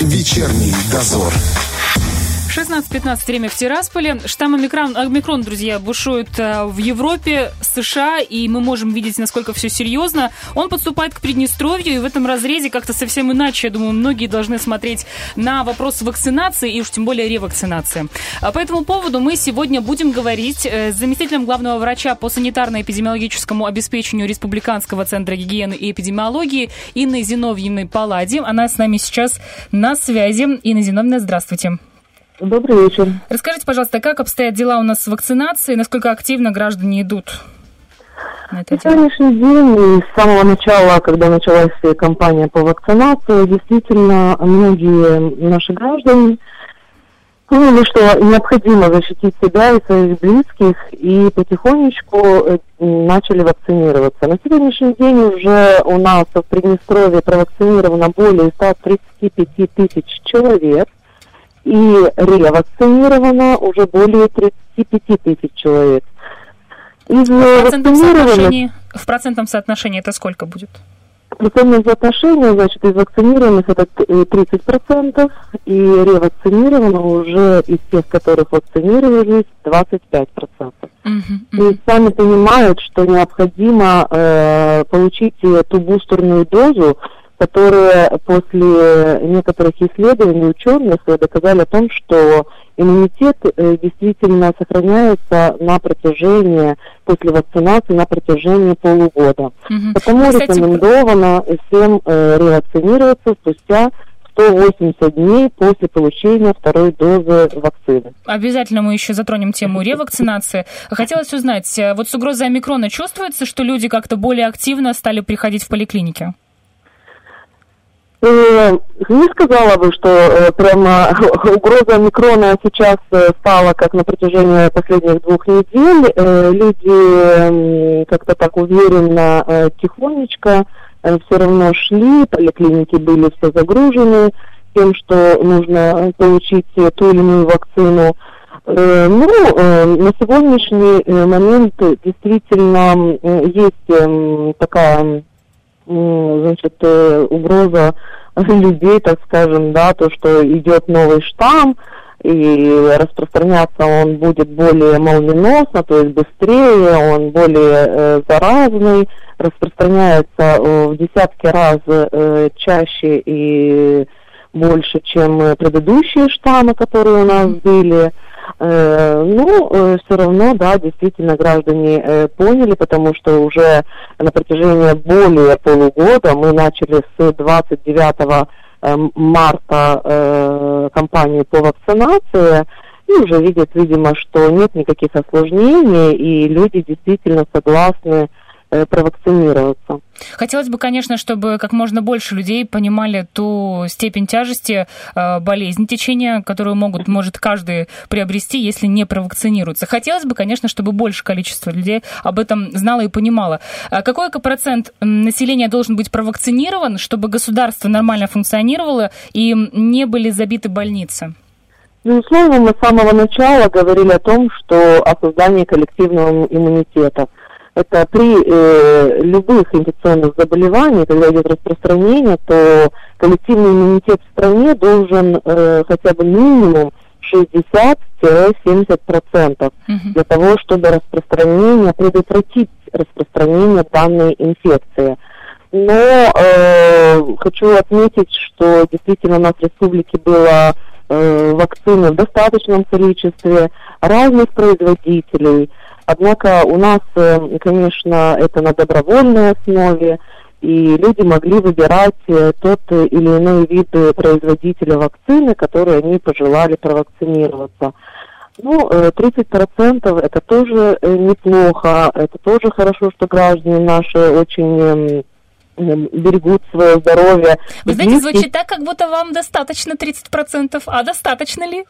Вечерний дозор. 16-15 время в Тирасполе. Штамм омикрон, омикрон, друзья, бушует э, в Европе, США, и мы можем видеть, насколько все серьезно. Он подступает к Приднестровью, и в этом разрезе как-то совсем иначе, я думаю, многие должны смотреть на вопрос вакцинации и уж тем более ревакцинации. А по этому поводу мы сегодня будем говорить э, с заместителем главного врача по санитарно-эпидемиологическому обеспечению Республиканского центра гигиены и эпидемиологии Инной Зиновьевной Паллади. Она с нами сейчас на связи. Инна Зиновьевна, здравствуйте. Добрый вечер. Расскажите, пожалуйста, как обстоят дела у нас с вакцинацией, насколько активно граждане идут на это сегодняшний день, с самого начала, когда началась кампания по вакцинации, действительно многие наши граждане поняли, что необходимо защитить себя и своих близких, и потихонечку э, начали вакцинироваться. На сегодняшний день уже у нас в Приднестровье провакцинировано более 135 тысяч человек – и ревакцинировано уже более 35 тысяч человек. Из в процентном, соотношении, в процентном соотношении это сколько будет? Процентное соотношение, значит, из вакцинированных это 30%, и ревакцинировано уже из тех, которых вакцинировались, 25%. Угу, угу. И сами понимают, что необходимо э, получить ту бустерную дозу, которые после некоторых исследований ученых доказали о том, что иммунитет э, действительно сохраняется на протяжении, после вакцинации, на протяжении полугода. Угу. Потому Кстати, рекомендовано всем э, ревакцинироваться спустя 180 дней после получения второй дозы вакцины. Обязательно мы еще затронем тему ревакцинации. Хотелось узнать, э, вот с угрозой омикрона чувствуется, что люди как-то более активно стали приходить в поликлиники? Э, не сказала бы, что э, прямо угроза микрона сейчас э, стала как на протяжении последних двух недель. Люди как-то так уверенно, тихонечко все равно шли, поликлиники были все загружены тем, что нужно получить ту или иную вакцину. Ну, на сегодняшний момент действительно есть такая значит, э, угроза людей, так скажем, да, то, что идет новый штамм, и распространяться он будет более молниеносно, то есть быстрее, он более э, заразный, распространяется э, в десятки раз э, чаще и больше, чем предыдущие штаммы, которые у нас были. Э, ну, э, все равно, да, действительно граждане э, поняли, потому что уже на протяжении более полугода мы начали с 29 марта кампанию по вакцинации, и уже видят, видимо, что нет никаких осложнений, и люди действительно согласны Э, провакцинироваться. Хотелось бы, конечно, чтобы как можно больше людей понимали ту степень тяжести э, болезни течения, которую могут, может каждый приобрести, если не провакцинируется. Хотелось бы, конечно, чтобы больше количество людей об этом знало и понимало. А какой процент населения должен быть провакцинирован, чтобы государство нормально функционировало и не были забиты больницы? Безусловно, мы с самого начала говорили о том, что о создании коллективного иммунитета – это при э, любых инфекционных заболеваниях, когда идет распространение, то коллективный иммунитет в стране должен э, хотя бы минимум 60-70% угу. для того, чтобы распространение, предотвратить распространение данной инфекции. Но э, хочу отметить, что действительно у нас в республике было э, вакцины в достаточном количестве разных производителей. Однако у нас, э, конечно, это на добровольной основе, и люди могли выбирать э, тот или иной вид производителя вакцины, который они пожелали провакцинироваться. Ну, 30% э, это тоже неплохо, это тоже хорошо, что граждане наши очень берегут свое здоровье. Вы знаете, звучит так, как будто вам достаточно 30%, а достаточно ли?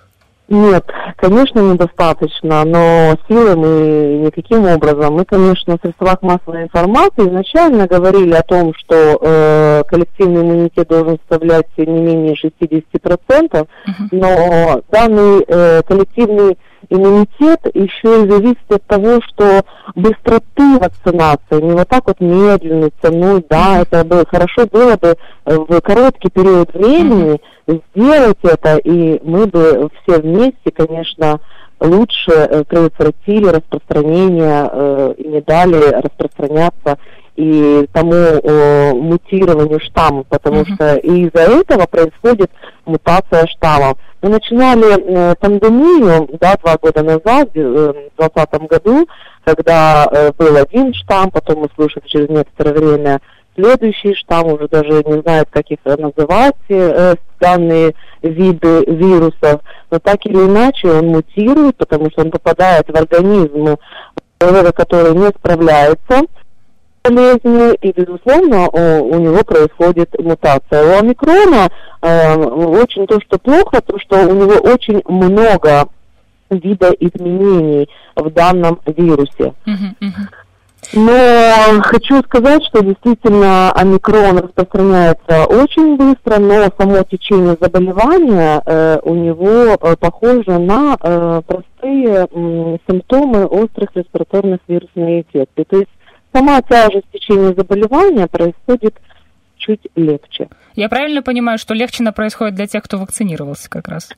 Нет, конечно, недостаточно, но силы мы никаким образом. Мы, конечно, в средствах массовой информации изначально говорили о том, что э, коллективный иммунитет должен составлять не менее 60%, uh-huh. но данный э, коллективный иммунитет еще и зависит от того, что быстроты вакцинации, не вот так вот медленно тянуть, да, это бы хорошо было бы в короткий период времени сделать это, и мы бы все вместе, конечно, лучше э, предотвратили распространение э, и не дали распространяться и тому э, мутированию штамма, потому uh-huh. что из-за этого происходит мутация штаммов. Мы начинали э, пандемию, да, два года назад, э, в 2020 году, когда э, был один штамм, потом мы слышали через некоторое время следующий штамм, уже даже не знают, как их называть, э, данные виды вирусов, но так или иначе он мутирует, потому что он попадает в организм человека, который не справляется болезнью, и, безусловно, у, у него происходит мутация. У омикрона э, очень то, что плохо, то, что у него очень много вида изменений в данном вирусе. Uh-huh, uh-huh. Но хочу сказать, что действительно омикрон распространяется очень быстро, но само течение заболевания э, у него э, похоже на э, простые э, симптомы острых респираторных вирусных инфекций. То есть сама тяжесть течения заболевания происходит чуть легче. Я правильно понимаю, что легче она происходит для тех, кто вакцинировался как раз?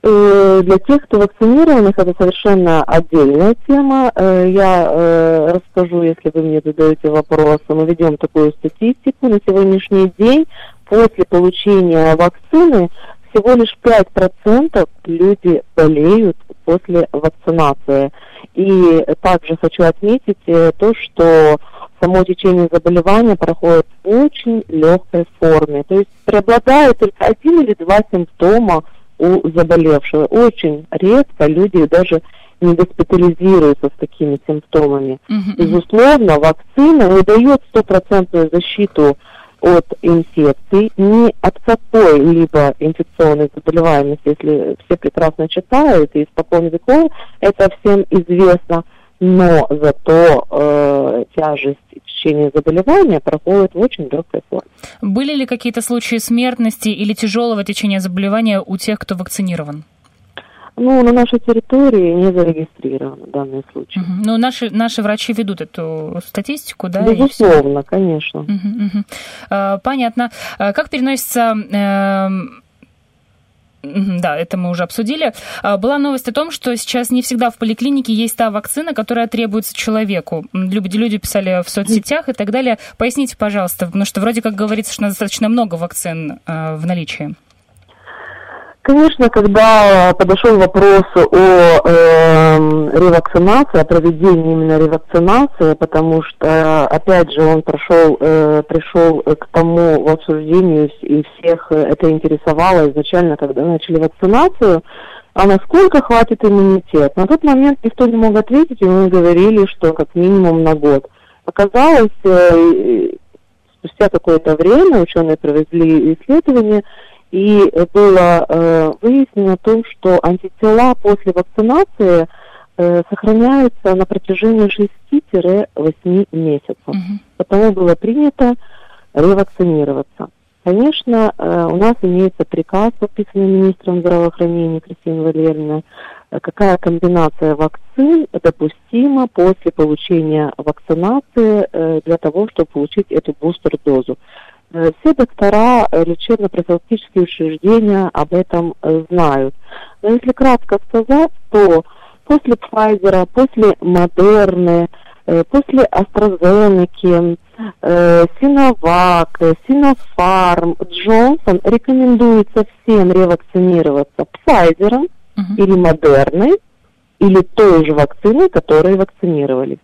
Э, для тех, кто вакцинированных, это совершенно отдельная тема. Э, я э, расскажу, если вы мне задаете вопросы. Мы ведем такую статистику. На сегодняшний день после получения вакцины всего лишь 5% люди болеют после вакцинации. И также хочу отметить то, что само течение заболевания проходит в очень легкой форме. То есть преобладает только один или два симптома у заболевшего. Очень редко люди даже не госпитализируются с такими симптомами. Uh-huh. Безусловно, вакцина не дает стопроцентную защиту от инфекций, ни от какой-либо инфекционной заболеваемости, если все прекрасно читают, и испокон веков это всем известно, но зато э, тяжесть течение заболевания проходит в очень легкой форме. Были ли какие-то случаи смертности или тяжелого течения заболевания у тех, кто вакцинирован? Ну, на нашей территории не зарегистрированы данные случаи. Угу. Ну, наши, наши врачи ведут эту статистику, да? Безусловно, конечно. Угу, угу. Понятно. А как переносится эм, да, это мы уже обсудили. А, была новость о том, что сейчас не всегда в поликлинике есть та вакцина, которая требуется человеку. Люди, люди писали в соцсетях и так далее. Поясните, пожалуйста, потому что вроде как говорится, что достаточно много вакцин а, в наличии. Конечно, когда подошел вопрос о э, ревакцинации, о проведении именно ревакцинации, потому что, опять же, он прошел, э, пришел к тому в обсуждению, и всех это интересовало изначально, когда начали вакцинацию, а насколько хватит иммунитет. На тот момент никто не мог ответить, и мы говорили, что как минимум на год. Оказалось, э, спустя какое-то время ученые провели исследование, и было э, выяснено то, что антитела после вакцинации э, сохраняются на протяжении 6-8 месяцев. Угу. Потому было принято ревакцинироваться. Конечно, э, у нас имеется приказ, подписанный министром здравоохранения Кристиной Валерьевной, э, какая комбинация вакцин допустима после получения вакцинации э, для того, чтобы получить эту бустер-дозу. Э, все доктора э, лечебно-профилактические учреждения об этом э, знают. Но если кратко сказать, то после Pfizer, после Модерны, после AstraZeneca, Sinovac, Sinopharm, Johnson рекомендуется всем ревакцинироваться Pfizer uh-huh. или Модерной, или той же вакциной, которые вакцинировались.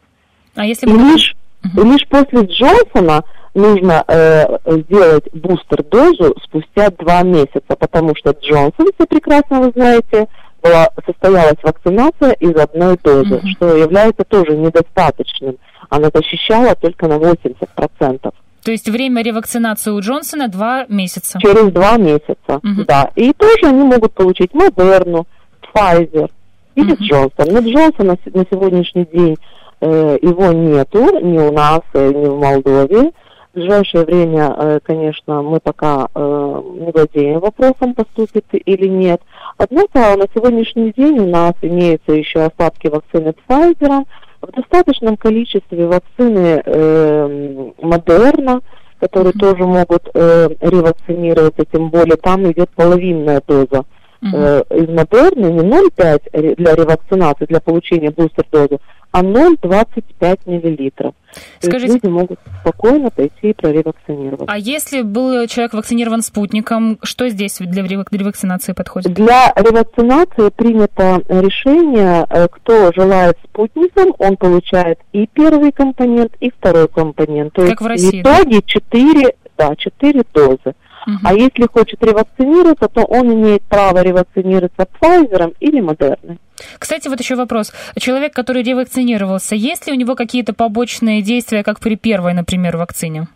А если и лишь, uh-huh. лишь после Джонсона нужно э, сделать бустер-дозу спустя два месяца, потому что Джонсон, все прекрасно вы знаете, была, состоялась вакцинация из одной дозы, mm-hmm. что является тоже недостаточным. Она защищала только на 80%. То есть время ревакцинации у Джонсона два месяца? Через два месяца, mm-hmm. да. И тоже они могут получить Модерну, Pfizer или mm-hmm. Джонсон. Но Джонсон на, на сегодняшний день э, его нету ни у нас, э, ни в Молдове. В ближайшее время, э, конечно, мы пока э, не владеем вопросом, поступит или нет. Однако на сегодняшний день у нас имеются еще остатки вакцины Pfizer, в достаточном количестве вакцины э, Модерна, которые mm-hmm. тоже могут э, ревакцинироваться, тем более там идет половинная доза э, из Модерны, не 0,5 для ревакцинации, для получения бустер-дозы, а 0,25 миллилитров. Скажите, люди могут спокойно пойти и проревакцинироваться. А если был человек вакцинирован спутником, что здесь для ревакцинации подходит? Для ревакцинации принято решение, э, кто желает спутником, он получает и первый компонент, и второй компонент. То как есть в России, в итоге да? 4, да, 4 дозы. Угу. А если хочет ревакцинироваться, то он имеет право ревакцинироваться Pfizer или Moderna. Кстати, вот еще вопрос. Человек, который ревакцинировался, есть ли у него какие-то побочные действия, как при первой, например, вакцине?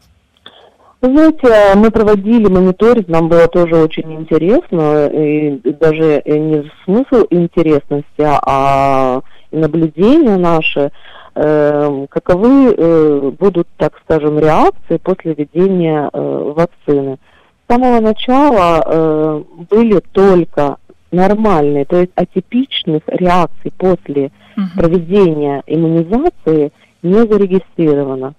Вы знаете, мы проводили мониторинг, нам было тоже очень интересно, и даже не смысл интересности, а наблюдения наши, э, каковы э, будут, так скажем, реакции после введения э, вакцины самого начала э, были только нормальные, то есть атипичных реакций после угу. проведения иммунизации не зарегистрировано.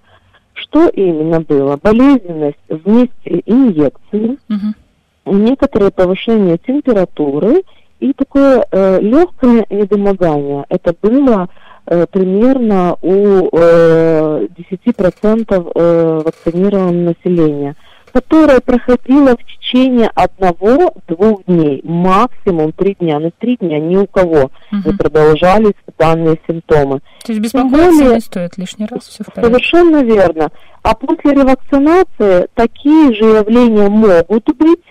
Что именно было? Болезненность вместе инъекции, угу. некоторое повышение температуры и такое э, легкое недомогание. Это было э, примерно у э, 10% э, вакцинированного населения которая проходила в течение одного-двух дней, максимум три дня. Но три дня ни у кого угу. не продолжались данные симптомы. То есть беспокоиться более, не стоит лишний раз, все в порядке. Совершенно верно. А после ревакцинации такие же явления могут быть,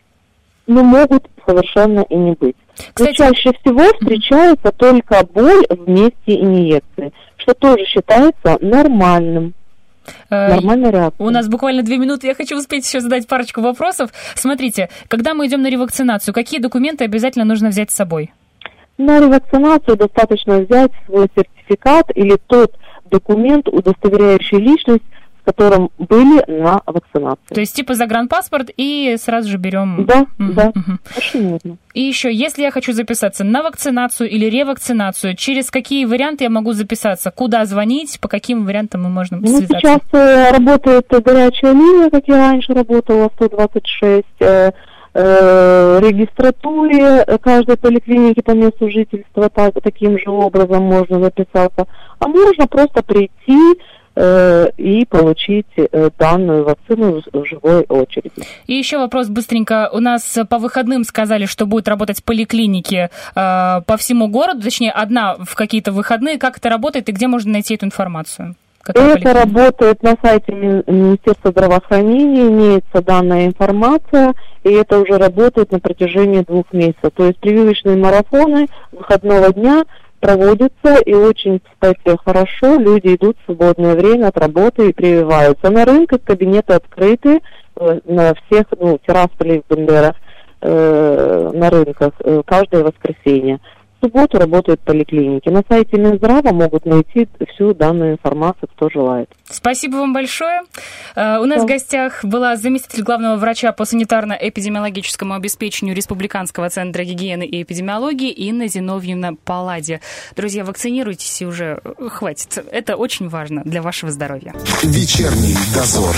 но могут совершенно и не быть. Кстати, но чаще всего встречается только боль вместе инъекции, что тоже считается нормальным. Э, Нормальная реакция. У нас буквально две минуты. Я хочу успеть еще задать парочку вопросов. Смотрите, когда мы идем на ревакцинацию, какие документы обязательно нужно взять с собой? На ревакцинацию достаточно взять свой сертификат или тот документ, удостоверяющий личность, которым были на вакцинации. То есть типа загранпаспорт и сразу же берем... Да, угу, да, угу. очень нужно. И еще, если я хочу записаться на вакцинацию или ревакцинацию, через какие варианты я могу записаться? Куда звонить? По каким вариантам мы можем ну, связаться? Сейчас э, работает горячая линия, как я раньше работала, 126 э, э, регистратуре каждой поликлиники по месту жительства так, таким же образом можно записаться, а можно просто прийти и получить э, данную вакцину в живой очереди. И еще вопрос быстренько. У нас по выходным сказали, что будут работать поликлиники э, по всему городу, точнее, одна в какие-то выходные. Как это работает и где можно найти эту информацию? Это работает на сайте Министерства здравоохранения, имеется данная информация, и это уже работает на протяжении двух месяцев. То есть прививочные марафоны выходного дня – проводится, и очень, кстати, хорошо люди идут в свободное время от работы и прививаются. На рынках кабинеты открыты, э, на всех, ну, и Бендера, э, на рынках э, каждое воскресенье. В субботу работают поликлиники. На сайте Минздрава могут найти всю данную информацию, кто желает. Спасибо вам большое. Э, у нас да. в гостях была заместитель главного врача по санитарно-эпидемиологическому обеспечению Республиканского центра гигиены и эпидемиологии Инна Зиновьевна Палладе. Друзья, вакцинируйтесь и уже хватит. Это очень важно для вашего здоровья. Вечерний дозор.